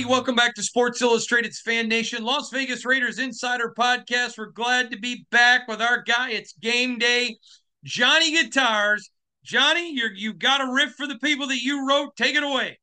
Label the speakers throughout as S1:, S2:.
S1: everybody. Welcome back to Sports Illustrated's Fan Nation, Las Vegas Raiders Insider Podcast. We're glad to be back with our guy. It's game day, Johnny Guitars. Johnny, you you got a riff for the people that you wrote. Take it away.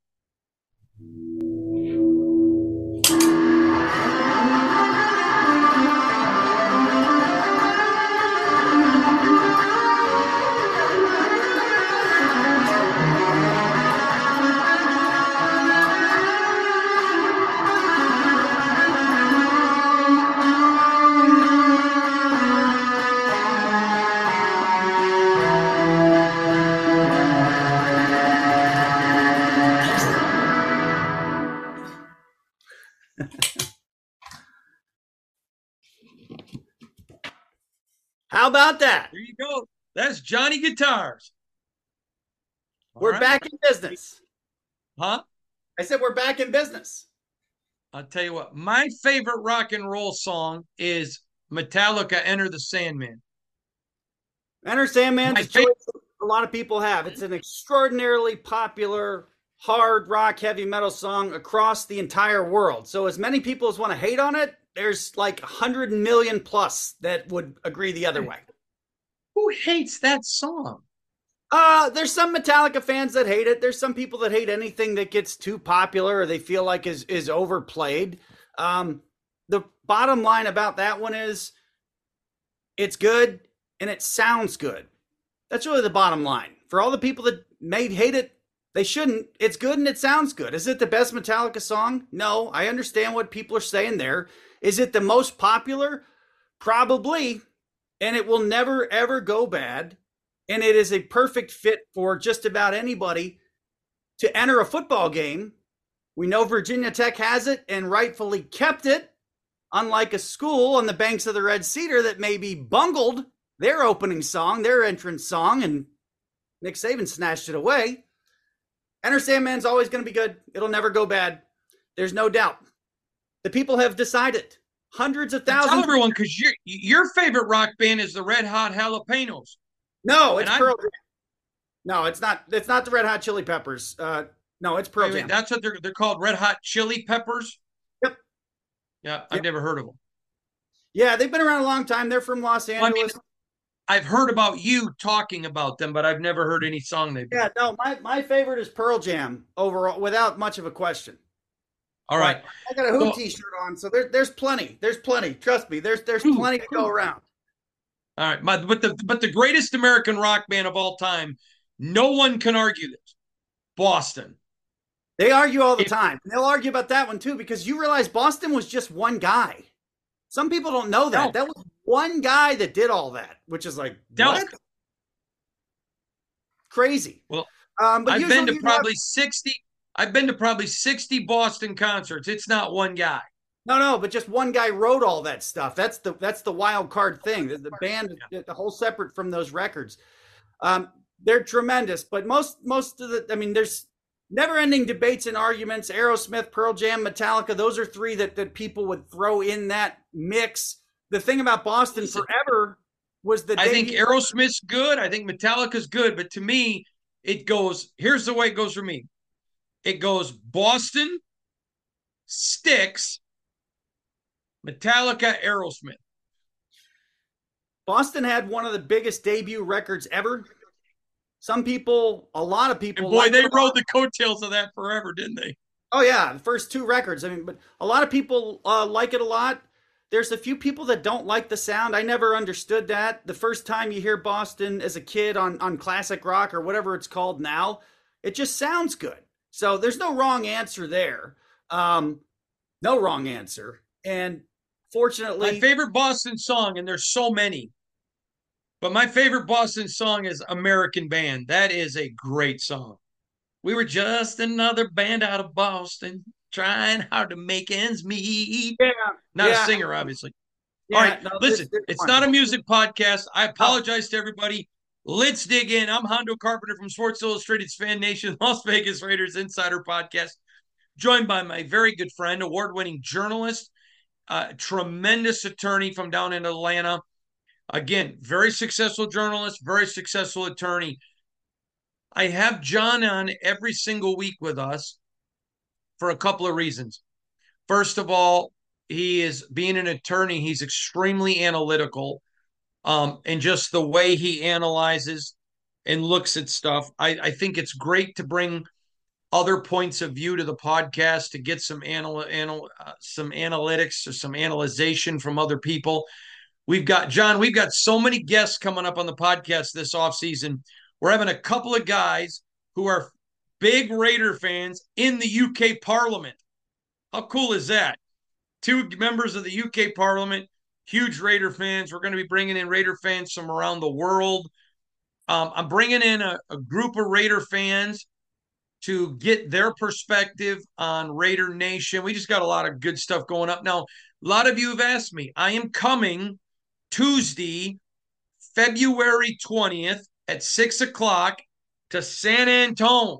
S2: About that?
S1: There you go. That's Johnny Guitars.
S2: All we're right. back in business.
S1: Huh?
S2: I said we're back in business.
S1: I'll tell you what, my favorite rock and roll song is Metallica Enter the Sandman.
S2: Enter Sandman a lot of people have. It's an extraordinarily popular hard rock heavy metal song across the entire world. So as many people as want to hate on it, there's like 100 million plus that would agree the other hmm. way.
S1: Who hates that song?
S2: Uh, there's some Metallica fans that hate it. There's some people that hate anything that gets too popular or they feel like is is overplayed. Um, the bottom line about that one is it's good and it sounds good. That's really the bottom line. For all the people that may hate it, they shouldn't. It's good and it sounds good. Is it the best Metallica song? No, I understand what people are saying there. Is it the most popular? Probably. And it will never, ever go bad. And it is a perfect fit for just about anybody to enter a football game. We know Virginia Tech has it and rightfully kept it, unlike a school on the banks of the Red Cedar that maybe bungled their opening song, their entrance song, and Nick Saban snatched it away. Enter Sandman's always going to be good. It'll never go bad. There's no doubt. The people have decided. Hundreds of thousands.
S1: Tell everyone because your your favorite rock band is the Red Hot Jalapenos.
S2: No, it's and Pearl Jam. No, it's not. It's not the Red Hot Chili Peppers. Uh, no, it's Pearl wait, Jam.
S1: that's what they're they're called. Red Hot Chili Peppers.
S2: Yep.
S1: Yeah, I've yep. never heard of them.
S2: Yeah, they've been around a long time. They're from Los Angeles. Well, I mean,
S1: I've heard about you talking about them, but I've never heard any song they've.
S2: Yeah, no, my my favorite is Pearl Jam overall, without much of a question.
S1: All right.
S2: I got a Who so, T-shirt on, so there's there's plenty. There's plenty. Trust me. There's there's plenty to go around.
S1: All right, but but the but the greatest American rock band of all time, no one can argue this. Boston.
S2: They argue all the time. They'll argue about that one too because you realize Boston was just one guy. Some people don't know that. No. That was one guy that did all that, which is like what? Crazy.
S1: Well, um, but I've been to probably have, 60 I've been to probably 60 Boston concerts. It's not one guy.
S2: No, no, but just one guy wrote all that stuff. That's the that's the wild card thing. The, the band, yeah. the whole separate from those records. Um, they're tremendous, but most most of the, I mean, there's never-ending debates and arguments. Aerosmith, Pearl Jam, Metallica. Those are three that that people would throw in that mix. The thing about Boston forever was the.
S1: I think Aerosmith's good. I think Metallica's good, but to me, it goes. Here's the way it goes for me. It goes Boston, Styx, Metallica, Aerosmith.
S2: Boston had one of the biggest debut records ever. Some people, a lot of people,
S1: and boy, they rode the coattails of that forever, didn't they?
S2: Oh yeah, the first two records. I mean, but a lot of people uh, like it a lot. There's a few people that don't like the sound. I never understood that. The first time you hear Boston as a kid on on classic rock or whatever it's called now, it just sounds good. So there's no wrong answer there. Um, no wrong answer. And fortunately,
S1: my favorite Boston song, and there's so many, but my favorite Boston song is American Band. That is a great song. We were just another band out of Boston, trying hard to make ends meet.
S2: Yeah,
S1: not
S2: yeah.
S1: a singer, obviously. Yeah, All right, no, listen, this, this it's not a music podcast. I apologize oh. to everybody. Let's dig in. I'm Hondo Carpenter from Sports Illustrated's Fan Nation, Las Vegas Raiders Insider Podcast, joined by my very good friend, award winning journalist, uh, tremendous attorney from down in Atlanta. Again, very successful journalist, very successful attorney. I have John on every single week with us. for a couple of reasons. First of all, he is being an attorney, he's extremely analytical. Um, and just the way he analyzes and looks at stuff. I, I think it's great to bring other points of view to the podcast to get some anal, anal uh, some analytics or some analyzation from other people. We've got John, we've got so many guests coming up on the podcast this off season. We're having a couple of guys who are big Raider fans in the UK Parliament. How cool is that? Two members of the UK Parliament, huge Raider fans. We're going to be bringing in Raider fans from around the world. Um, I'm bringing in a, a group of Raider fans to get their perspective on Raider Nation. We just got a lot of good stuff going up. Now, a lot of you have asked me. I am coming Tuesday, February 20th at six o'clock to San Antone.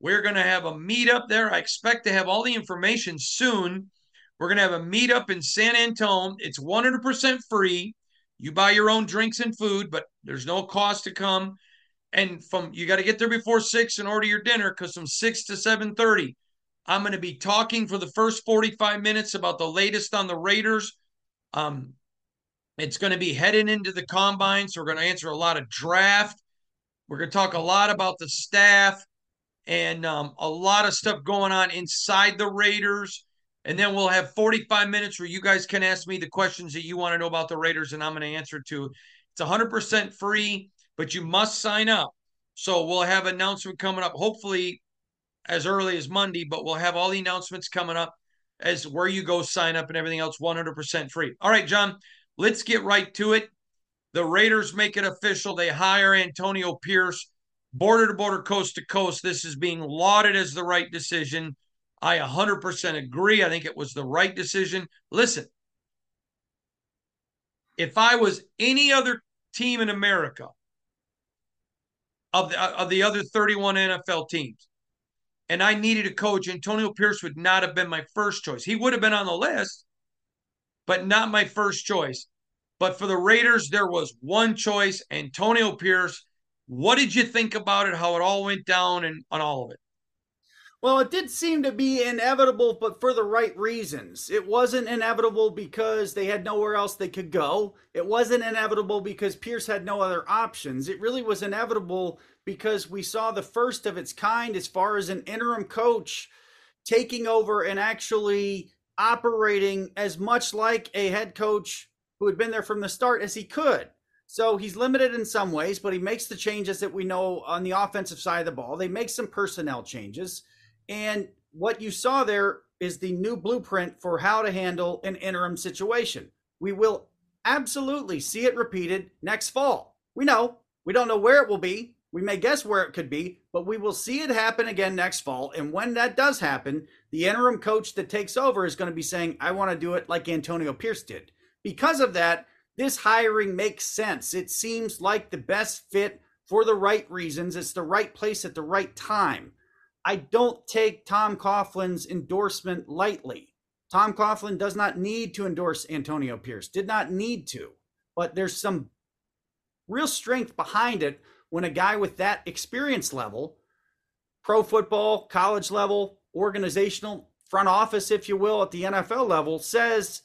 S1: We're going to have a meetup there. I expect to have all the information soon. We're going to have a meetup in San Antone. It's 100% free. You buy your own drinks and food, but there's no cost to come. And from you got to get there before six and order your dinner because from six to seven thirty, I'm going to be talking for the first 45 minutes about the latest on the Raiders. Um, it's going to be heading into the combine, so we're going to answer a lot of draft. We're going to talk a lot about the staff and um, a lot of stuff going on inside the Raiders. And then we'll have 45 minutes where you guys can ask me the questions that you want to know about the Raiders, and I'm going to answer to. It's 100% free, but you must sign up. So we'll have announcement coming up, hopefully as early as Monday, but we'll have all the announcements coming up as where you go sign up and everything else 100% free. All right, John, let's get right to it. The Raiders make it official. They hire Antonio Pierce, border to border, coast to coast. This is being lauded as the right decision. I 100% agree. I think it was the right decision. Listen, if I was any other team in America of the, of the other 31 NFL teams, and I needed a coach, Antonio Pierce would not have been my first choice. He would have been on the list, but not my first choice. But for the Raiders, there was one choice, Antonio Pierce. What did you think about it? How it all went down and on all of it?
S2: Well, it did seem to be inevitable, but for the right reasons. It wasn't inevitable because they had nowhere else they could go. It wasn't inevitable because Pierce had no other options. It really was inevitable because we saw the first of its kind as far as an interim coach taking over and actually operating as much like a head coach who had been there from the start as he could. So he's limited in some ways, but he makes the changes that we know on the offensive side of the ball. They make some personnel changes and what you saw there is the new blueprint for how to handle an interim situation. We will absolutely see it repeated next fall. We know. We don't know where it will be. We may guess where it could be, but we will see it happen again next fall. And when that does happen, the interim coach that takes over is going to be saying, I want to do it like Antonio Pierce did. Because of that, this hiring makes sense. It seems like the best fit for the right reasons. It's the right place at the right time. I don't take Tom Coughlin's endorsement lightly. Tom Coughlin does not need to endorse Antonio Pierce, did not need to, but there's some real strength behind it when a guy with that experience level, pro football, college level, organizational, front office, if you will, at the NFL level, says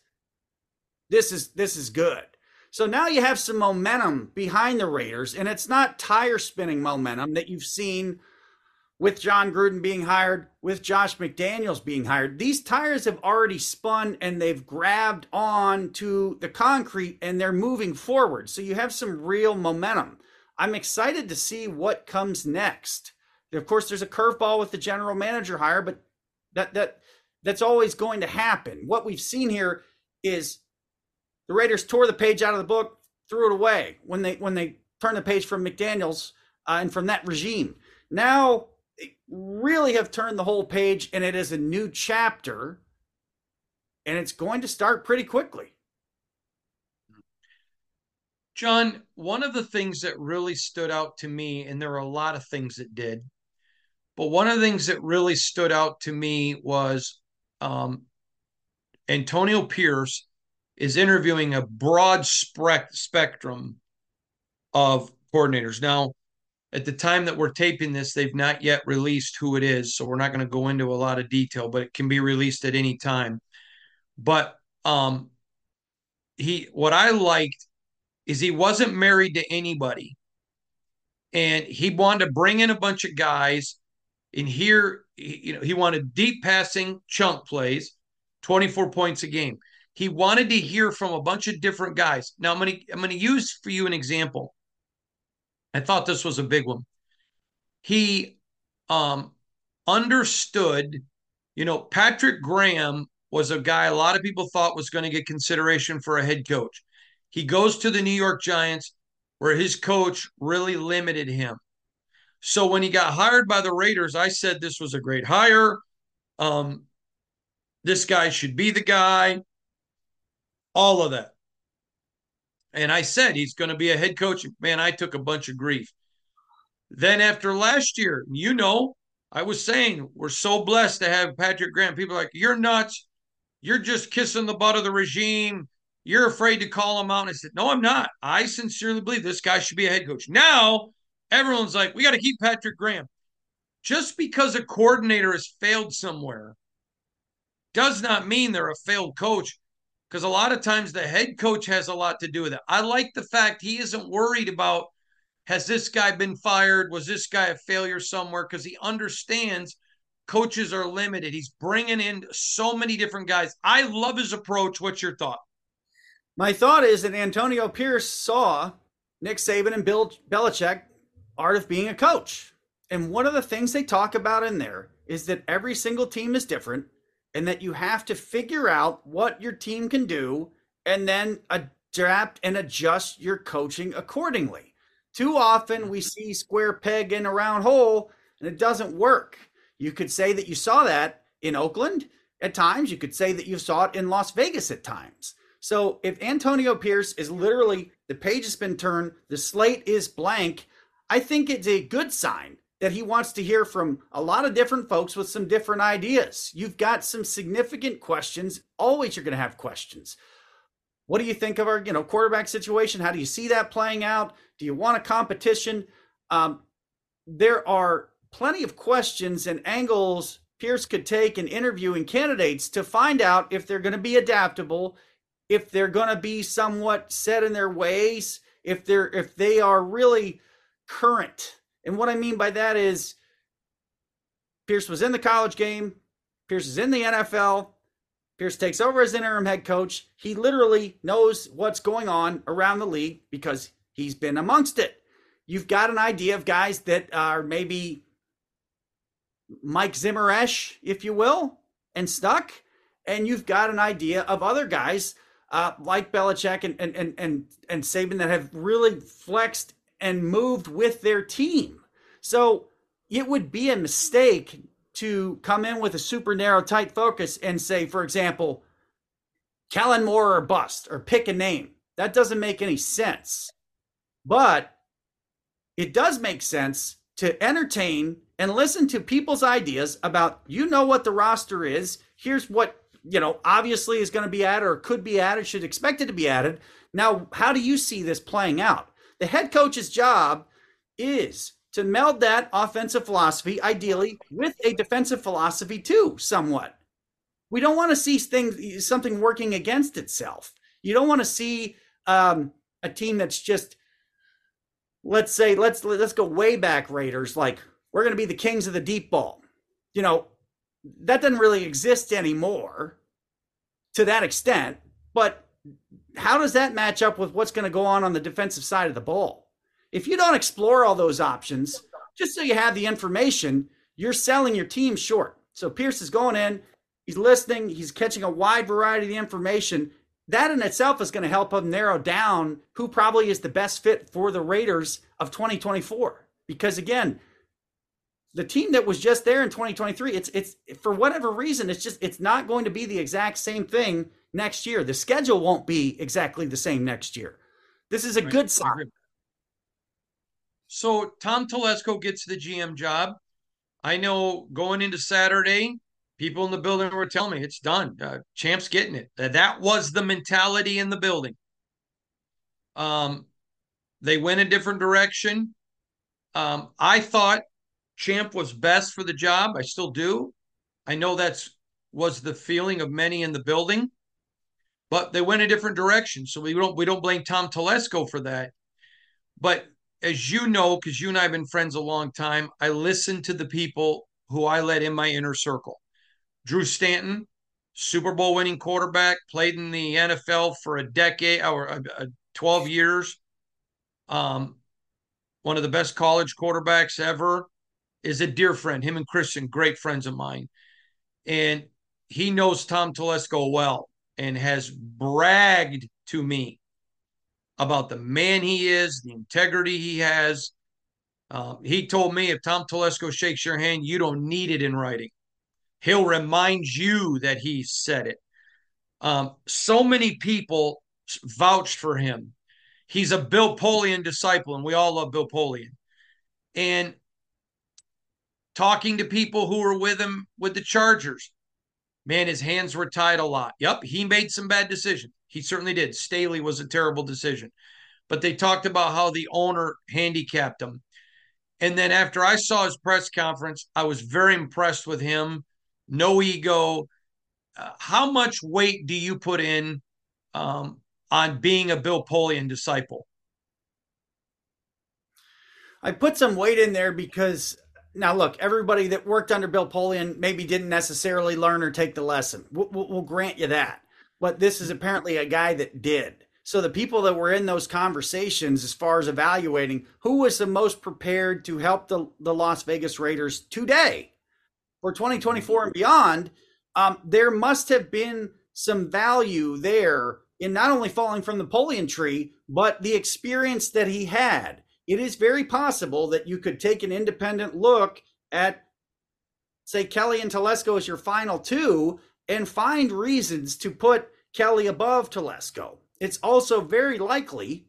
S2: this is this is good. So now you have some momentum behind the Raiders, and it's not tire spinning momentum that you've seen with Jon Gruden being hired, with Josh McDaniels being hired, these tires have already spun and they've grabbed on to the concrete and they're moving forward. So you have some real momentum. I'm excited to see what comes next. Of course, there's a curveball with the general manager hire, but that that that's always going to happen. What we've seen here is the Raiders tore the page out of the book, threw it away when they when they turned the page from McDaniels uh, and from that regime. Now really have turned the whole page and it is a new chapter and it's going to start pretty quickly.
S1: John, one of the things that really stood out to me, and there are a lot of things that did, but one of the things that really stood out to me was um, Antonio Pierce is interviewing a broad spec- spectrum of coordinators. Now, at the time that we're taping this, they've not yet released who it is, so we're not going to go into a lot of detail, but it can be released at any time. But um, he, what I liked is he wasn't married to anybody, and he wanted to bring in a bunch of guys. And here, you know, he wanted deep passing chunk plays, twenty four points a game. He wanted to hear from a bunch of different guys. Now I'm going to I'm going to use for you an example I thought this was a big one. He um, understood, you know, Patrick Graham was a guy a lot of people thought was going to get consideration for a head coach. He goes to the New York Giants, where his coach really limited him. So when he got hired by the Raiders, I said this was a great hire. Um, this guy should be the guy. All of that. And I said he's going to be a head coach. Man, I took a bunch of grief. Then after last year, you know, I was saying we're so blessed to have Patrick Graham. People like, you're nuts. You're just kissing the butt of the regime. You're afraid to call him out. And I said, no, I'm not. I sincerely believe this guy should be a head coach. Now, everyone's like, we got to keep Patrick Graham. Just because a coordinator has failed somewhere does not mean they're a failed coach because a lot of times the head coach has a lot to do with it. I like the fact he isn't worried about has this guy been fired? Was this guy a failure somewhere? Because he understands coaches are limited. He's bringing in so many different guys. I love his approach. What's your thought?
S2: My thought is that Antonio Pierce saw Nick Saban and Bill Belichick art of being a coach. And one of the things they talk about in there is that every single team is different and that you have to figure out what your team can do and then adapt and adjust your coaching accordingly. Too often we mm-hmm. see square peg in a round hole and it doesn't work. You could say that you saw that in Oakland at times. You could say that you saw it in Las Vegas at times. So if Antonio Pierce is literally the page has been turned, the slate is blank, I think it's a good sign that he wants to hear from a lot of different folks with some different ideas. You've got some significant questions. Always you're going to have questions. What do you think of our, you know, quarterback situation? How do you see that playing out? Do you want a competition? Um, there are plenty of questions and angles Pierce could take in interviewing candidates to find out if they're going to be adaptable, if they're going to be somewhat set in their ways, if they're if they are really current and what I mean by that is Pierce was in the college game, Pierce is in the NFL. Pierce takes over as interim head coach. He literally knows what's going on around the league because he's been amongst it. You've got an idea of guys that are maybe Mike Zimmer-esh, if you will, and stuck. And you've got an idea of other guys uh, like Belichick and, and, and, and, and Saban that have really flexed and moved with their team. So it would be a mistake to come in with a super narrow, tight focus and say, for example, Kellen Moore or bust or pick a name. That doesn't make any sense. But it does make sense to entertain and listen to people's ideas about you know what the roster is. Here's what, you know, obviously is going to be added or could be added, should expect it to be added. Now, how do you see this playing out? The head coach's job is to meld that offensive philosophy, ideally, with a defensive philosophy too, somewhat. We don't want to see things something working against itself. You don't want to see um, a team that's just, let's say, let's let's go way back Raiders, like we're going to be the kings of the deep ball. You know, that doesn't really exist anymore to that extent. But how does that match up with what's going to go on on the defensive side of the ball? If you don't explore all those options, just so you have the information, you're selling your team short. So Pierce is going in, he's listening, he's catching a wide variety of the information. That in itself is going to help him narrow down who probably is the best fit for the Raiders of 2024. Because again, the team that was just there in 2023, it's it's for whatever reason, it's just it's not going to be the exact same thing next year. The schedule won't be exactly the same next year. This is a right. good sign.
S1: So Tom Telesco gets the GM job. I know going into Saturday, people in the building were telling me it's done. Uh, Champ's getting it. That was the mentality in the building. Um, they went a different direction. Um, I thought Champ was best for the job. I still do. I know that's was the feeling of many in the building, but they went a different direction. So we don't we don't blame Tom Telesco for that. But as you know, because you and I have been friends a long time, I listen to the people who I let in my inner circle. Drew Stanton, Super Bowl winning quarterback, played in the NFL for a decade or a 12 years. Um, one of the best college quarterbacks ever is a dear friend. Him and Christian, great friends of mine. And he knows Tom Telesco well and has bragged to me about the man he is, the integrity he has. Uh, he told me if Tom Telesco shakes your hand, you don't need it in writing. He'll remind you that he said it. Um, so many people vouched for him. He's a Bill Polian disciple, and we all love Bill Polian. And talking to people who were with him with the Chargers, man, his hands were tied a lot. Yep, he made some bad decisions. He certainly did. Staley was a terrible decision. But they talked about how the owner handicapped him. And then after I saw his press conference, I was very impressed with him. No ego. Uh, how much weight do you put in um, on being a Bill Polian disciple?
S2: I put some weight in there because now look, everybody that worked under Bill Polian maybe didn't necessarily learn or take the lesson. We'll, we'll, grant you that, but this is apparently a guy that did. So the people that were in those conversations, as far as evaluating who was the most prepared to help the, the Las Vegas Raiders today for 2024 and beyond, um, there must have been some value there in not only falling from the Polian tree, but the experience that he had it is very possible that you could take an independent look at, say, Kelly and Telesco as your final two and find reasons to put Kelly above Telesco. It's also very likely,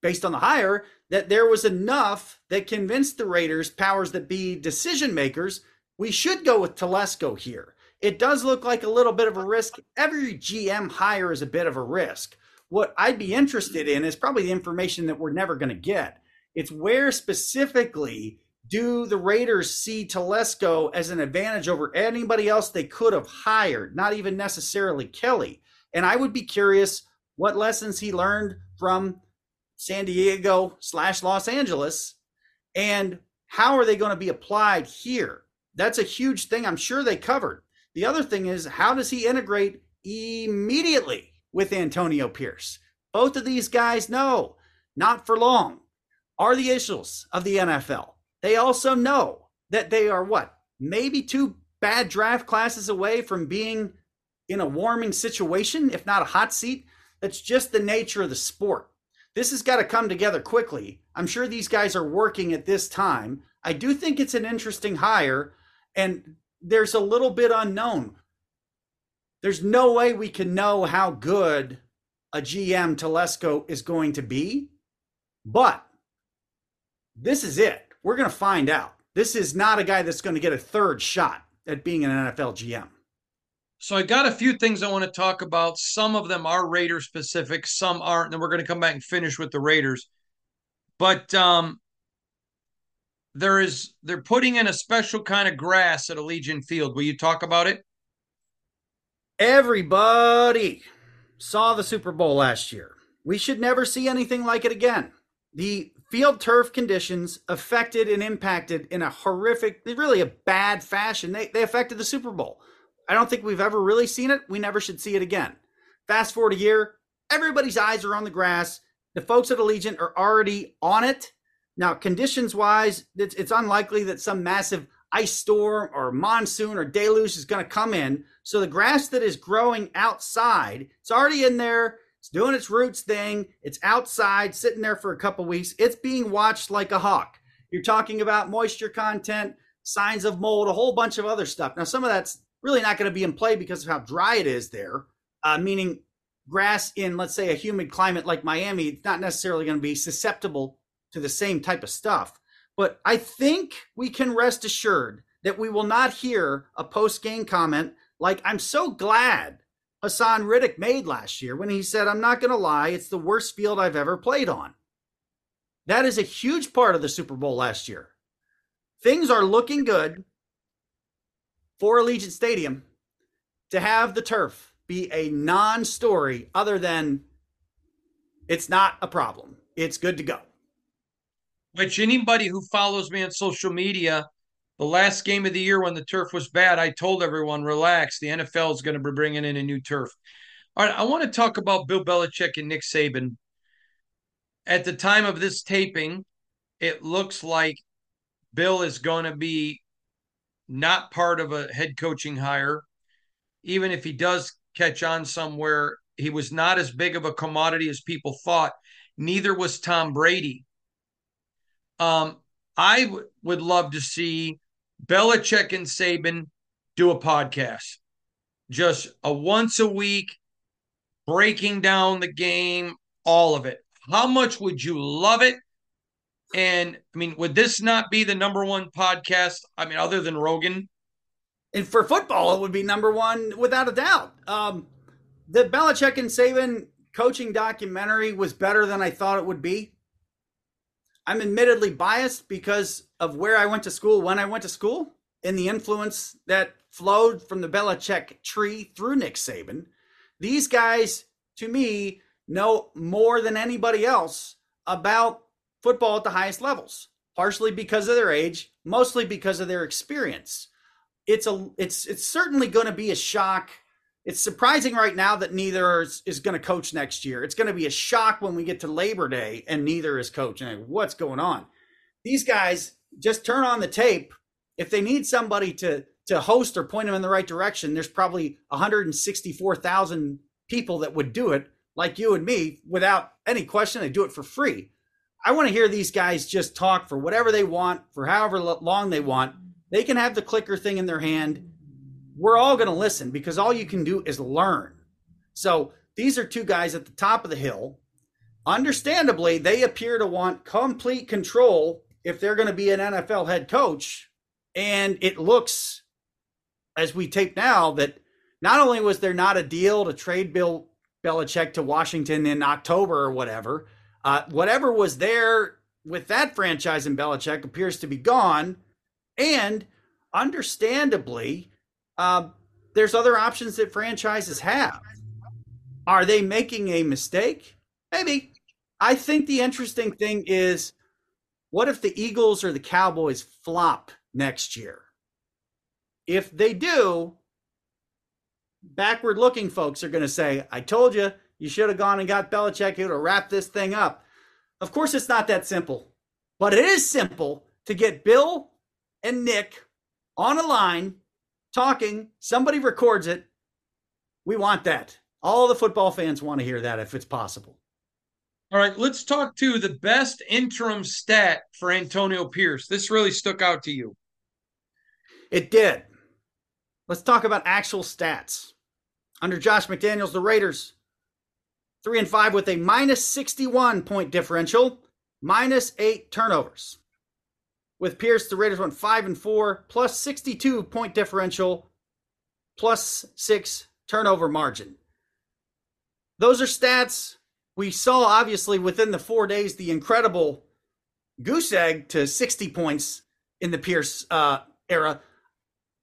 S2: based on the hire, that there was enough that convinced the Raiders, powers that be decision makers, we should go with Telesco here. It does look like a little bit of a risk. Every GM hire is a bit of a risk. What I'd be interested in is probably the information that we're never going to get. It's where specifically do the Raiders see Telesco as an advantage over anybody else they could have hired, not even necessarily Kelly. And I would be curious what lessons he learned from San Diego slash Los Angeles and how are they going to be applied here? That's a huge thing I'm sure they covered. The other thing is, how does he integrate immediately with Antonio Pierce? Both of these guys know not for long are the issues of the NFL. They also know that they are what? Maybe two bad draft classes away from being in a warming situation, if not a hot seat. That's just the nature of the sport. This has got to come together quickly. I'm sure these guys are working at this time. I do think it's an interesting hire, and there's a little bit unknown. There's no way we can know how good a GM Telesco is going to be, but this is it. We're going to find out. This is not a guy that's going to get a third shot at being an NFL GM.
S1: So I got a few things I want to talk about. Some of them are Raider specific, some aren't. And then we're going to come back and finish with the Raiders. But um, there is they're putting in a special kind of grass at Allegiant Field. Will you talk about it?
S2: Everybody saw the Super Bowl last year. We should never see anything like it again. The field turf conditions affected and impacted in a horrific, really a bad fashion. They, they affected the Super Bowl. I don't think we've ever really seen it. We never should see it again. Fast forward a year, everybody's eyes are on the grass. The folks at Allegiant are already on it. Now, conditions wise, it's, it's unlikely that some massive ice storm or monsoon or deluge is going to come in. So the grass that is growing outside, it's already in there. It's doing its roots thing. It's outside, sitting there for a couple weeks. It's being watched like a hawk. You're talking about moisture content, signs of mold, a whole bunch of other stuff. Now, some of that's really not going to be in play because of how dry it is there, uh, meaning grass in, let's say, a humid climate like Miami, it's not necessarily going to be susceptible to the same type of stuff. But I think we can rest assured that we will not hear a post game comment like, I'm so glad Haason Reddick made last year when he said, I'm not going to lie, it's the worst field I've ever played on. That is a huge part of the Super Bowl last year. Things are looking good for Allegiant Stadium to have the turf be a non story other than it's not a problem. It's good to go.
S1: Which anybody who follows me on social media, the last game of the year when the turf was bad, I told everyone, relax. The NFL is going to be bringing in a new turf. All right, I want to talk about Bill Belichick and Nick Saban. At the time of this taping, it looks like Bill is going to be not part of a head coaching hire. Even if he does catch on somewhere, he was not as big of a commodity as people thought. Neither was Tom Brady. Um, I w- would love to see Belichick and Saban do a podcast, just a once a week breaking down the game, all of it. How much would you love it? And I mean, would this not be the number one podcast? I mean, other than Rogan?
S2: And for football, it would be number one without a doubt. Um, the Belichick and Saban coaching documentary was better than I thought it would be. I'm admittedly biased because of where I went to school, when I went to school, and the influence that flowed from the Belichick tree through Nick Saban. These guys, to me, know more than anybody else about football at the highest levels, partially because of their age, mostly because of their experience. It's a it's it's certainly going to be a shock. It's surprising right now that neither is, is going to coach next year. It's going to be a shock when we get to Labor Day and neither is coaching. What's going on? These guys just turn on the tape. If they need somebody to to host or point them in the right direction, there's probably 164,000 people that would do it, like you and me, without any question. They do it for free. I want to hear these guys just talk for whatever they want, for however long they want. They can have the clicker thing in their hand. We're all going to listen because all you can do is learn. So these are two guys at the top of the hill. Understandably, they appear to want complete control if they're going to be an NFL head coach. And it looks, as we tape now, that not only was there not a deal to trade Bill Belichick to Washington in October or whatever, uh, whatever was there with that franchise in Belichick appears to be gone. And understandably, uh, there's other options that franchises have. Are they making a mistake? Maybe. I think the interesting thing is what if the Eagles or the Cowboys flop next year? If they do, backward looking folks are going to say, I told you, you should have gone and got Belichick here to wrap this thing up. Of course, it's not that simple, but it is simple to get Bill and Nick on a line talking. Somebody records it. We want that. All the football fans want to hear that if it's possible.
S1: All right, let's talk to the best interim stat for Antonio Pierce. This really stuck out to you.
S2: It did. Let's talk about actual stats. Under Josh McDaniels, the Raiders three and five with a minus 61 point differential, minus eight turnovers. With Pierce, the Raiders went five and four, plus 62 point differential, plus six turnover margin. Those are stats we saw, obviously, within the four days, the incredible goose egg to 60 points in the Pierce uh, era.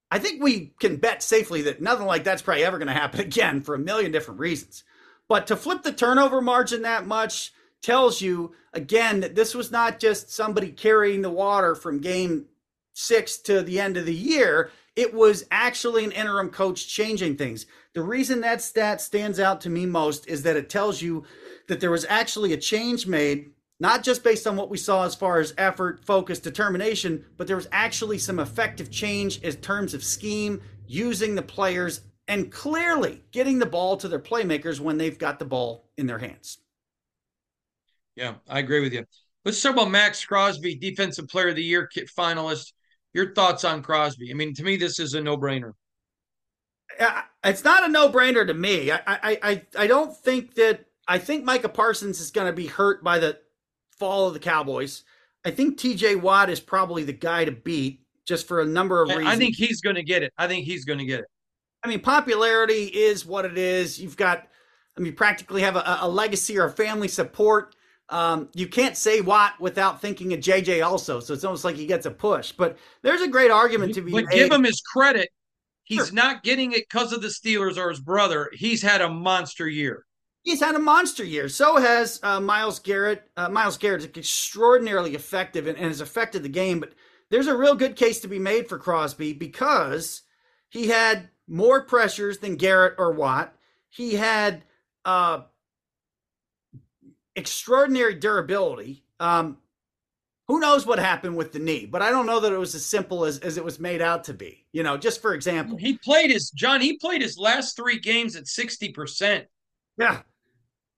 S2: I think we can bet safely that nothing like that's probably ever going to happen again for a million different reasons. But to flip the turnover margin that much tells you again that this was not just somebody carrying the water from game six to the end of the year. It was actually an interim coach changing things. The reason that stat stands out to me most is that it tells you that there was actually a change made, not just based on what we saw as far as effort, focus, determination, but there was actually some effective change in terms of scheme, using the players and clearly getting the ball to their playmakers when they've got the ball in their hands.
S1: Yeah, I agree with you. Let's talk about Maxx Crosby, Defensive Player of the Year finalist. Your thoughts on Crosby? I mean, to me, this is a no-brainer.
S2: It's not a no-brainer to me. I, I, I, I don't think that. I think Micah Parsons is going to be hurt by the fall of the Cowboys. I think T.J. Watt is probably the guy to beat, just for a number of reasons.
S1: I think he's going to get it. I think he's going to get it.
S2: I mean, popularity is what it is. You've got, I mean, practically have a, a legacy or a family support. Um, you can't say Watt without thinking of JJ also, so it's almost like he gets a push. But there's a great argument to be
S1: but
S2: made.
S1: give him his credit. He's sure. not getting it because of the Steelers or his brother. He's had a monster year.
S2: He's had a monster year. So has uh, Myles Garrett. Uh, Myles Garrett's extraordinarily effective and, and has affected the game. But there's a real good case to be made for Crosby because he had more pressures than Garrett or Watt. He had uh, extraordinary durability. Um, who knows what happened with the knee, but I don't know that it was as simple as, as it was made out to be. You know, just for example,
S1: he played his John. He played his last three games at sixty percent.
S2: Yeah,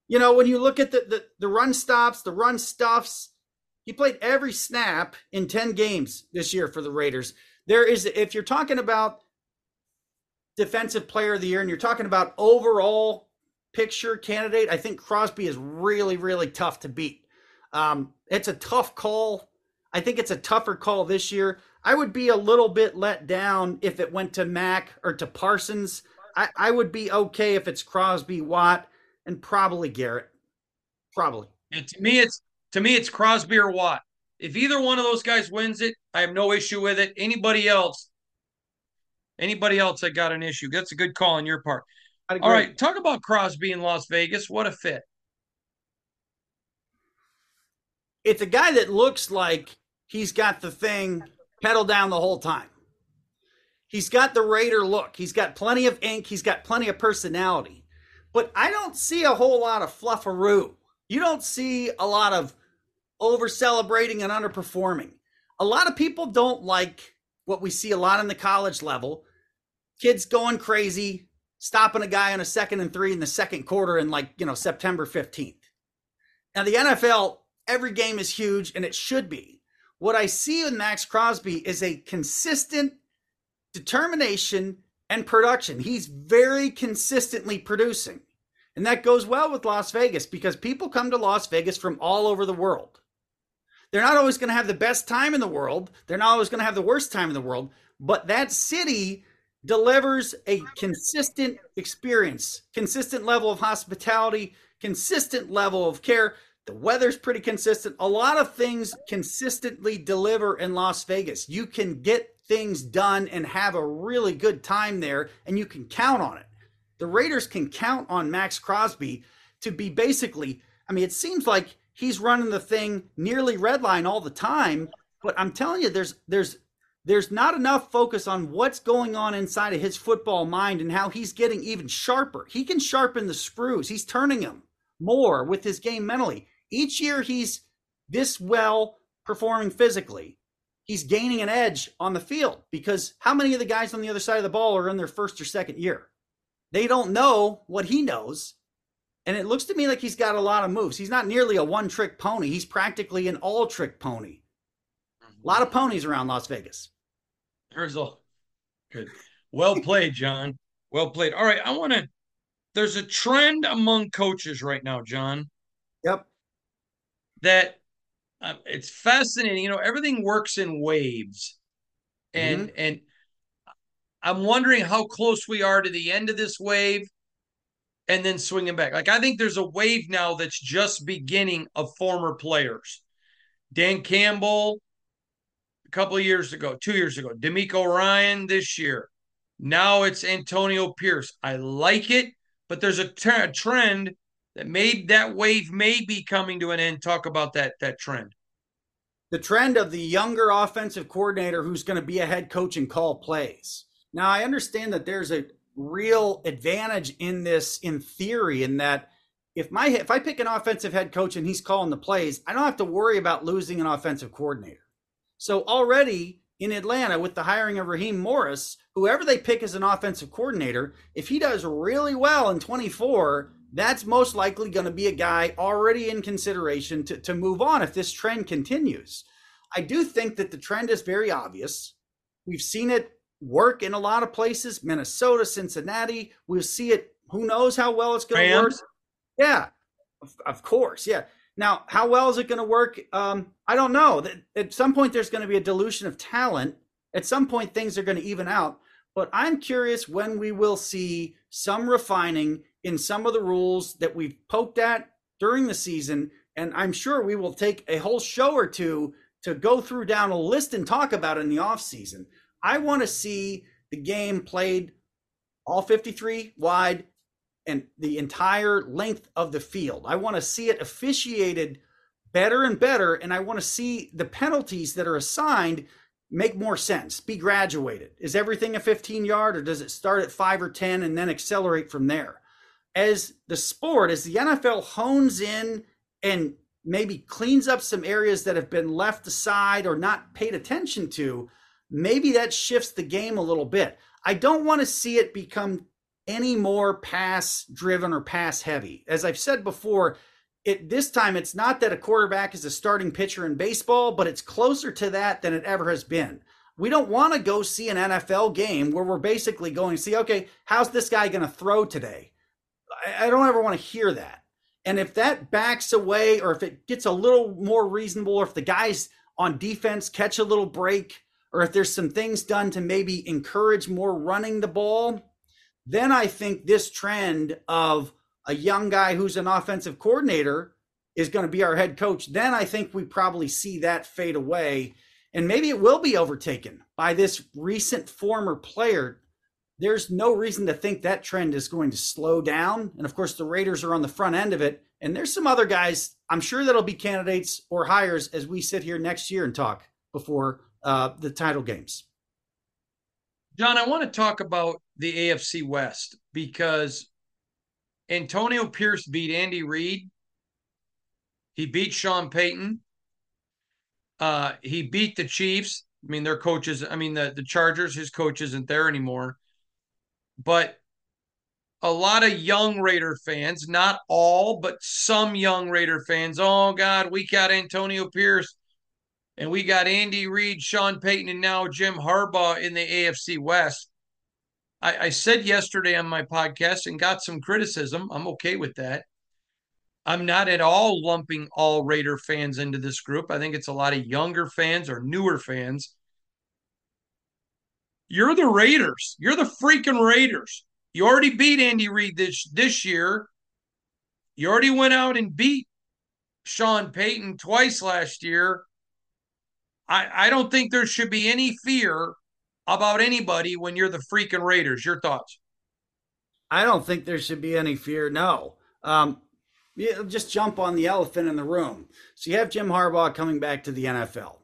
S2: you know when you look at the, the the run stops, the run stuffs, he played every snap in ten games this year for the Raiders. There is, if you're talking about defensive player of the year and you're talking about overall picture candidate, I think Crosby is really, really tough to beat. Um, it's a tough call. I think it's a tougher call this year. I would be a little bit let down if it went to Mac or to Parsons. I, I would be okay if it's Crosby, Watt, and probably Garrett. Probably.
S1: And to me, it's to me, it's Crosby or Watt. If either one of those guys wins it, I have no issue with it. Anybody else, anybody else, I got an issue. That's a good call on your part. All right, talk about Crosby in Las Vegas. What a fit.
S2: It's a guy that looks like he's got the thing pedal down the whole time. He's got the Raider look. He's got plenty of ink. He's got plenty of personality. But I don't see a whole lot of fluffaroo. You don't see a lot of over celebrating and underperforming. A lot of people don't like what we see a lot in the college level kids going crazy, stopping a guy on a second and three in the second quarter in like, you know, September 15th. Now, the NFL, every game is huge and it should be. What I see in Maxx Crosby is a consistent determination and production. He's very consistently producing. And that goes well with Las Vegas because people come to Las Vegas from all over the world. They're not always going to have the best time in the world. They're not always going to have the worst time in the world. But that city delivers a consistent experience, consistent level of hospitality, consistent level of care. The weather's pretty consistent. A lot of things consistently deliver in Las Vegas. You can get things done and have a really good time there, and you can count on it. The Raiders can count on Maxx Crosby to be basically, I mean, it seems like he's running the thing nearly redline all the time, but I'm telling you, there's there's there's not enough focus on what's going on inside of his football mind and how he's getting even sharper. He can sharpen the screws. He's turning them more with his game mentally. Each year he's this well performing physically. He's gaining an edge on the field because how many of the guys on the other side of the ball are in their first or second year? They don't know what he knows. And it looks to me like he's got a lot of moves. He's not nearly a one trick pony. He's practically an all trick pony. A lot of ponies around Las Vegas.
S1: There's a good. Well played, John. Well played. All right, I want to. There's a trend among coaches right now, John.
S2: Yep.
S1: That uh, it's fascinating. You know, everything works in waves, and mm-hmm. and I'm wondering how close we are to the end of this wave, and then swinging back. Like I think there's a wave now that's just beginning of former players. Dan Campbell, a couple of years ago, two years ago. DeMeco Ryan this year. Now it's Antonio Pierce. I like it, but there's a, t- a trend that may that wave may be coming to an end. Talk about that that trend.
S2: The trend of the younger offensive coordinator who's going to be a head coach and call plays. Now I understand that there's a real advantage in this in theory in that if my if I pick an offensive head coach and he's calling the plays, I don't have to worry about losing an offensive coordinator. So already in Atlanta with the hiring of Raheem Morris, whoever they pick as an offensive coordinator, if he does really well in 24, that's most likely going to be a guy already in consideration to, to move on if this trend continues. I do think that the trend is very obvious. We've seen it work in a lot of places, Minnesota, Cincinnati. We'll see it. Who knows how well it's going to work? Yeah, of, of course. Yeah. Now, how well is it going to work? Um, I don't know. At some point, there's going to be a dilution of talent. At some point, things are going to even out. But I'm curious when we will see some refining in some of the rules that we've poked at during the season And I'm sure we will take a whole show or two to go through down a list and talk about in the offseason. I want to see the game played all 53 wide and the entire length of the field. I want to see it officiated better and better. And I want to see the penalties that are assigned make more sense, be graduated. Is everything a 15 yard or does it start at five or 10 and then accelerate from there? As the sport, as the NFL hones in and maybe cleans up some areas that have been left aside or not paid attention to, maybe that shifts the game a little bit. I don't want to see it become any more pass driven or pass heavy. As I've said before, it this time it's not that a quarterback is a starting pitcher in baseball, but it's closer to that than it ever has been. We don't want to go see an NFL game where we're basically going to see, okay, how's this guy going to throw today? I, I don't ever want to hear that. And if that backs away, or if it gets a little more reasonable, or if the guys on defense catch a little break, or if there's some things done to maybe encourage more running the ball, then I think this trend of a young guy who's an offensive coordinator is going to be our head coach, then I think we probably see that fade away. And maybe it will be overtaken by this recent former player. There's no reason to think that trend is going to slow down. And of course, the Raiders are on the front end of it. And there's some other guys, I'm sure that'll be candidates or hires as we sit here next year and talk before uh, the title games.
S1: John, I want to talk about the AFC West because Antonio Pierce beat Andy Reid. He beat Sean Payton. Uh, he beat the Chiefs. I mean, their coaches, I mean, the, the Chargers, his coach isn't there anymore. But a lot of young Raider fans, not all, but some young Raider fans, oh God, we got Antonio Pierce and we got Andy Reid, Sean Payton, and now Jim Harbaugh in the AFC West. I, I said yesterday on my podcast and got some criticism. I'm okay with that. I'm not at all lumping all Raider fans into this group. I think it's a lot of younger fans or newer fans. You're the Raiders. You're the freaking Raiders. You already beat Andy Reid this this year. You already went out and beat Sean Payton twice last year. I, I don't think there should be any fear about anybody when you're the freaking Raiders. Your thoughts?
S2: I don't think there should be any fear. No. Um, yeah, just jump on the elephant in the room. So you have Jim Harbaugh coming back to the NFL.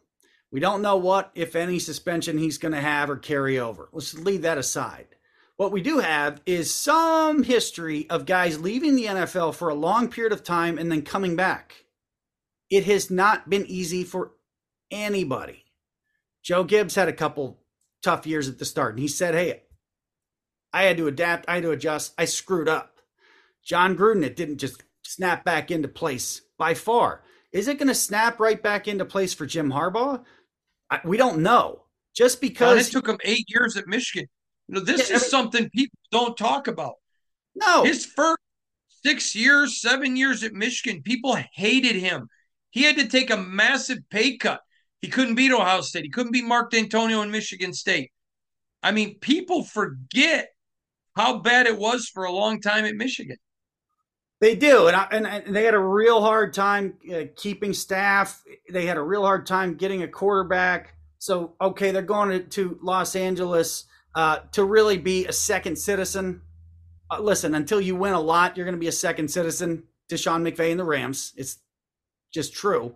S2: We don't know what, if any, suspension he's going to have or carry over. Let's leave that aside. What we do have is some history of guys leaving the NFL for a long period of time and then coming back. It has not been easy for anybody. Joe Gibbs had a couple tough years at the start. And he said, Hey, I had to adapt, I had to adjust, I screwed up. Jon Gruden, it didn't just snap back into place by far. Is it going to snap right back into place for Jim Harbaugh? I, we don't know. Just because
S1: it took him eight years at Michigan. You know, this yeah, is I mean, something people don't talk about.
S2: No.
S1: His first six years, seven years at Michigan, people hated him. He had to take a massive pay cut. He couldn't beat Ohio State. He couldn't beat Mark Dantonio in Michigan State. I mean, people forget how bad it was for a long time at Michigan.
S2: They do, and, I, and, and they had a real hard time uh, keeping staff. They had a real hard time getting a quarterback. So, okay, they're going to, to Los Angeles uh, to really be a second citizen. Uh, listen, until you win a lot, you're going to be a second citizen to Sean McVay and the Rams. It's just true.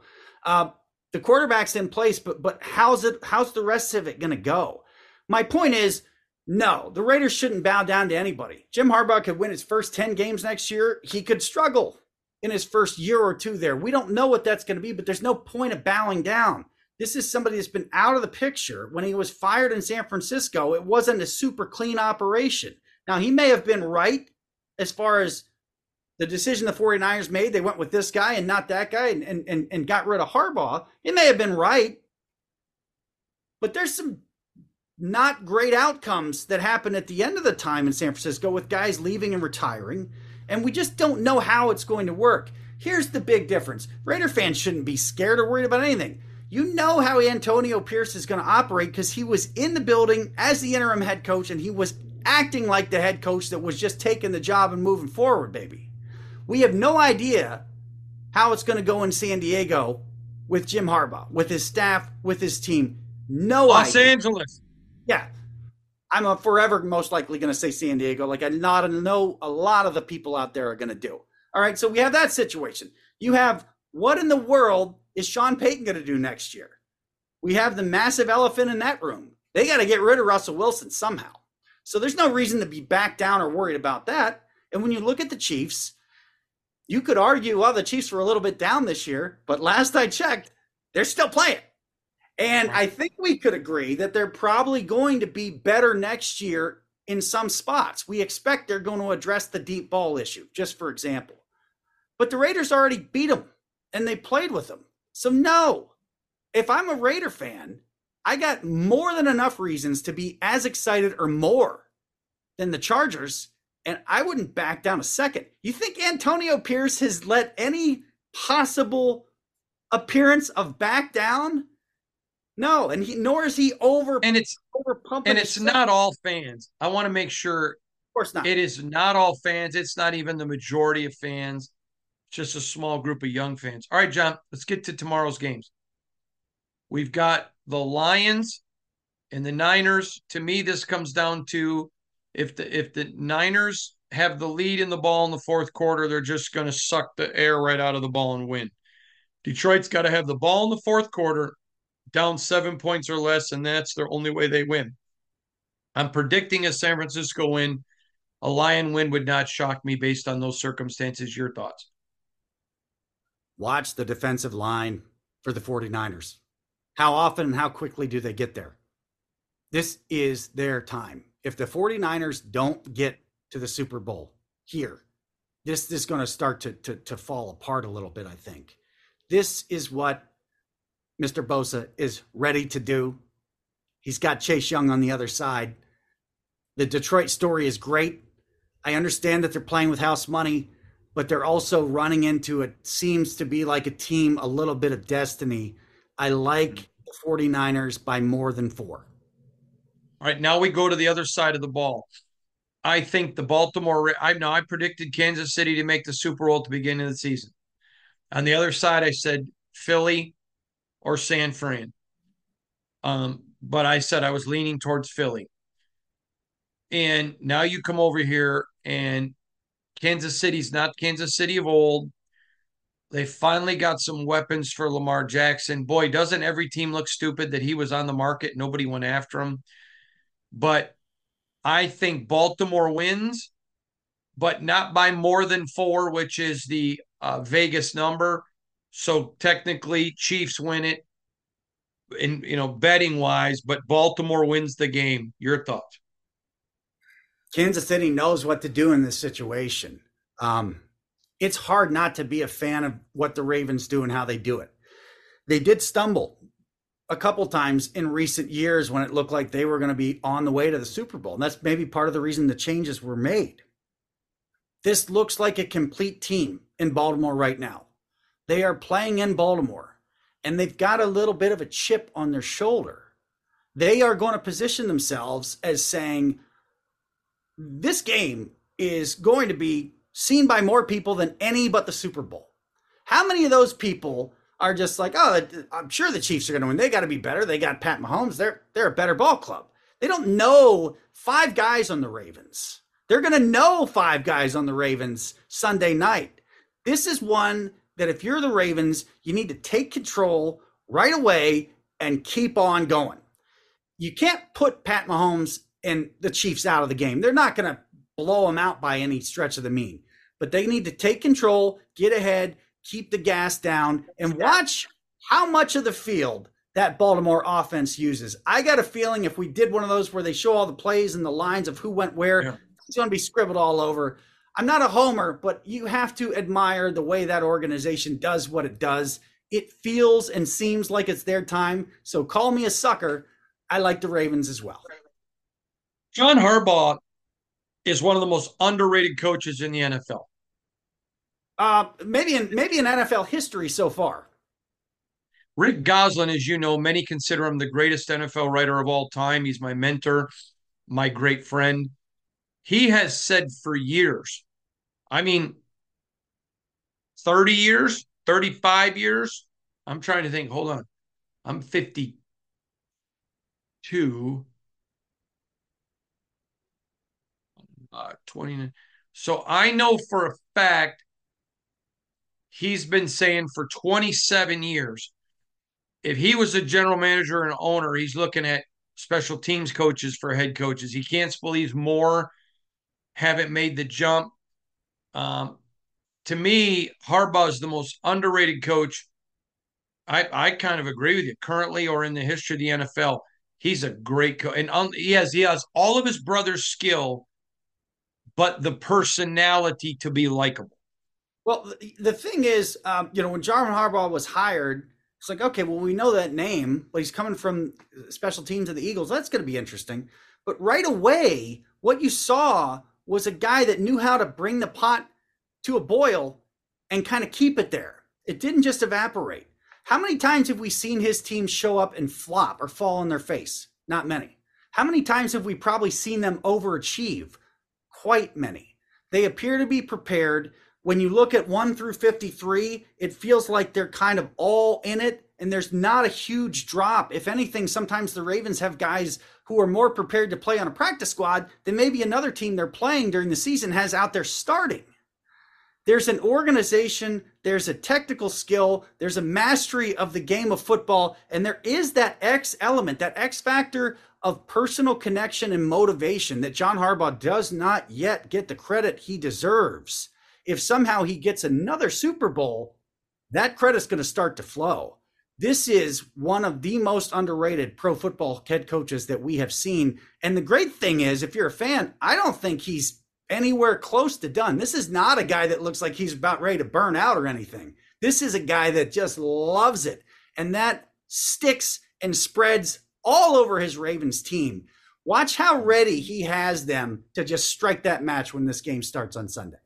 S2: The quarterback's in place, but but how's it? How's the rest of it going to go? My point is, no, the Raiders shouldn't bow down to anybody. Jim Harbaugh could win his first ten games next year. He could struggle in his first year or two there. We don't know what that's going to be, but there's no point of bowing down. This is somebody that's been out of the picture. When he was fired in San Francisco, it wasn't a super clean operation. Now, he may have been right as far as the decision the 49ers made, they went with this guy and not that guy and, and, and got rid of Harbaugh. It may have been right, but there's some not great outcomes that happen at the end of the time in San Francisco with guys leaving and retiring. And we just don't know how it's going to work. Here's the big difference Raider fans shouldn't be scared or worried about anything. You know how Antonio Pierce is going to operate because he was in the building as the interim head coach and he was acting like the head coach that was just taking the job and moving forward, baby. We have no idea how it's going to go in San Diego with Jim Harbaugh, with his staff, with his team. No idea.
S1: Los
S2: idea.
S1: Angeles.
S2: Yeah. I'm forever most likely going to say San Diego, like I not know a lot of the people out there are going to do. All right, so we have that situation. You have what in the world is Sean Payton going to do next year? We have the massive elephant in that room. They got to get rid of Russell Wilson somehow. So there's no reason to be back down or worried about that. And when you look at the Chiefs, you could argue, well, the Chiefs were a little bit down this year, but last I checked, they're still playing. And I think we could agree that they're probably going to be better next year in some spots. We expect they're going to address the deep ball issue, just for example. But the Raiders already beat them and they played with them. So, no, if I'm a Raider fan, I got more than enough reasons to be as excited or more than the Chargers, and I wouldn't back down a second. You think Antonio Pierce has let any possible appearance of back down? No, and he nor is he over
S1: and it's over pumping. And it's not all fans. I want to make sure.
S2: Of course not.
S1: It is not all fans. It's not even the majority of fans. Just a small group of young fans. All right, John. Let's get to tomorrow's games. We've got the Lions and the Niners. To me, this comes down to if the if the Niners have the lead in the ball in the fourth quarter, they're just going to suck the air right out of the ball and win. Detroit's got to have the ball in the fourth quarter, down seven points or less, and that's their only way they win. I'm predicting a San Francisco win. A Lion win would not shock me based on those circumstances. Your thoughts?
S2: Watch the defensive line for the 49ers. How often and how quickly do they get there? This is their time. If the 49ers don't get to the Super Bowl here, this, this is going to start to, to, to fall apart a little bit, I think. This is what Mr. Bosa is ready to do. He's got Chase Young on the other side. The Detroit story is great. I understand that they're playing with house money, but they're also running into it seems to be like a team, a little bit of destiny. I like the 49ers by more than four.
S1: All right, now we go to the other side of the ball. I think the Baltimore. I know I predicted Kansas City to make the Super Bowl at the beginning of the season. On the other side, I said Philly or San Fran. Um, but I said I was leaning towards Philly. And now you come over here and Kansas City's not Kansas City of old. They finally got some weapons for Lamar Jackson. Boy, doesn't every team look stupid that he was on the market? Nobody went after him. But I think Baltimore wins, but not by more than four, which is the uh, Vegas number. So technically, Chiefs win it, in you know betting wise, but Baltimore wins the game. Your thoughts?
S2: Kansas City knows what to do in this situation. Um, it's hard not to be a fan of what the Ravens do and how they do it. They did stumble a couple times in recent years when it looked like they were going to be on the way to the Super Bowl. And that's maybe part of the reason the changes were made. This looks like a complete team in Baltimore right now. They are playing in Baltimore and they've got a little bit of a chip on their shoulder. They are going to position themselves as saying, this game is going to be seen by more people than any but the Super Bowl. How many of those people are just like, oh, I'm sure the Chiefs are going to win. They got to be better. They got Pat Mahomes. They're they're a better ball club. They don't know five guys on the Ravens. They're going to know five guys on the Ravens Sunday night. This is one that if you're the Ravens, you need to take control right away and keep on going. You can't put Pat Mahomes and the Chiefs out of the game. They're not going to blow them out by any stretch of the mean, but they need to take control, get ahead, keep the gas down, and watch how much of the field that Baltimore offense uses. I got a feeling if we did one of those where they show all the plays and the lines of who went where, yeah. it's going to be scribbled all over. I'm not a homer, but you have to admire the way that organization does what it does. It feels and seems like it's their time. So call me a sucker. I like the Ravens as well.
S1: John Harbaugh is one of the most underrated coaches in the NFL.
S2: Uh, maybe in maybe in NFL history so far.
S1: Rick Gosselin, as you know, many consider him the greatest NFL writer of all time. He's my mentor, my great friend. He has said for years, I mean, 30 years, 35 years. I'm trying to think. Hold on. I'm 52. Uh, 20. So I know for a fact he's been saying for 27 years if he was a general manager and owner, he's looking at special teams coaches for head coaches. He can't believe more haven't made the jump. Um, to me, Harbaugh is the most underrated coach. I, I kind of agree with you. Currently, or in the history of the NFL, he's a great coach, and um, he has he has all of his brother's skill, but the personality to be likable.
S2: Well, the thing is, um, you know, when John Harbaugh was hired, it's like, okay, well, we know that name, but he's coming from special teams of the Eagles. That's going to be interesting. But right away, what you saw was a guy that knew how to bring the pot to a boil and kind of keep it there. It didn't just evaporate. How many times have we seen his team show up and flop or fall on their face? Not many. How many times have we probably seen them overachieve? Quite many. They appear to be prepared when you look at 1 through 53, it feels like they're kind of all in it and there's not a huge drop. If anything, sometimes the Ravens have guys who are more prepared to play on a practice squad than maybe another team they're playing during the season has out there starting. There's an organization, there's a technical skill, there's a mastery of the game of football, and there is that X element, that X factor of personal connection and motivation that John Harbaugh does not yet get the credit he deserves if somehow he gets another Super Bowl, that credit's going to start to flow. This is one of the most underrated pro football head coaches that we have seen. And the great thing is, if you're a fan, I don't think he's anywhere close to done. This is not a guy that looks like he's about ready to burn out or anything. This is a guy that just loves it. And that sticks and spreads all over his Ravens team. Watch how ready he has them to just strike that match when this game starts on Sunday.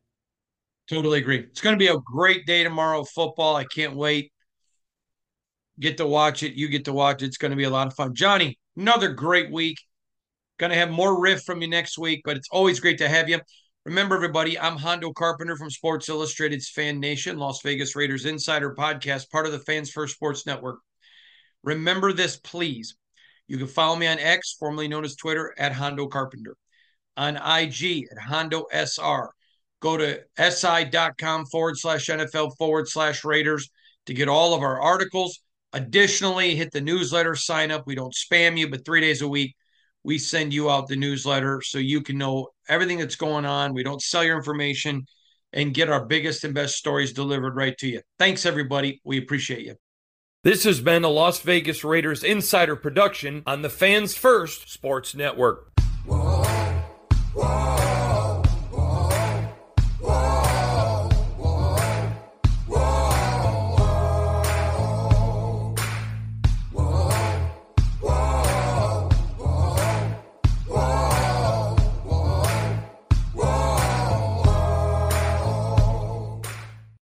S1: Totally agree. It's going to be a great day tomorrow, football. I can't wait. Get to watch it. You get to watch it. It's going to be a lot of fun. Johnny, another great week. Going to have more riff from you next week, but it's always great to have you. Remember, everybody, I'm Hondo Carpenter from Sports Illustrated's Fan Nation, Las Vegas Raiders Insider Podcast, part of the Fans First Sports Network. Remember this, please. You can follow me on X, formerly known as Twitter, at Hondo Carpenter, on IG at Hondo SR Go to si.com forward slash NFL forward slash Raiders to get all of our articles. Additionally, hit the newsletter, sign up. We don't spam you, but three days a week, we send you out the newsletter so you can know everything that's going on. We don't sell your information and get our biggest and best stories delivered right to you. Thanks, everybody. We appreciate you. This has been a Las Vegas Raiders insider production on the Fans First Sports Network. Whoa, whoa.